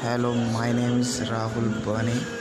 Hello, my name is Rahul Bane.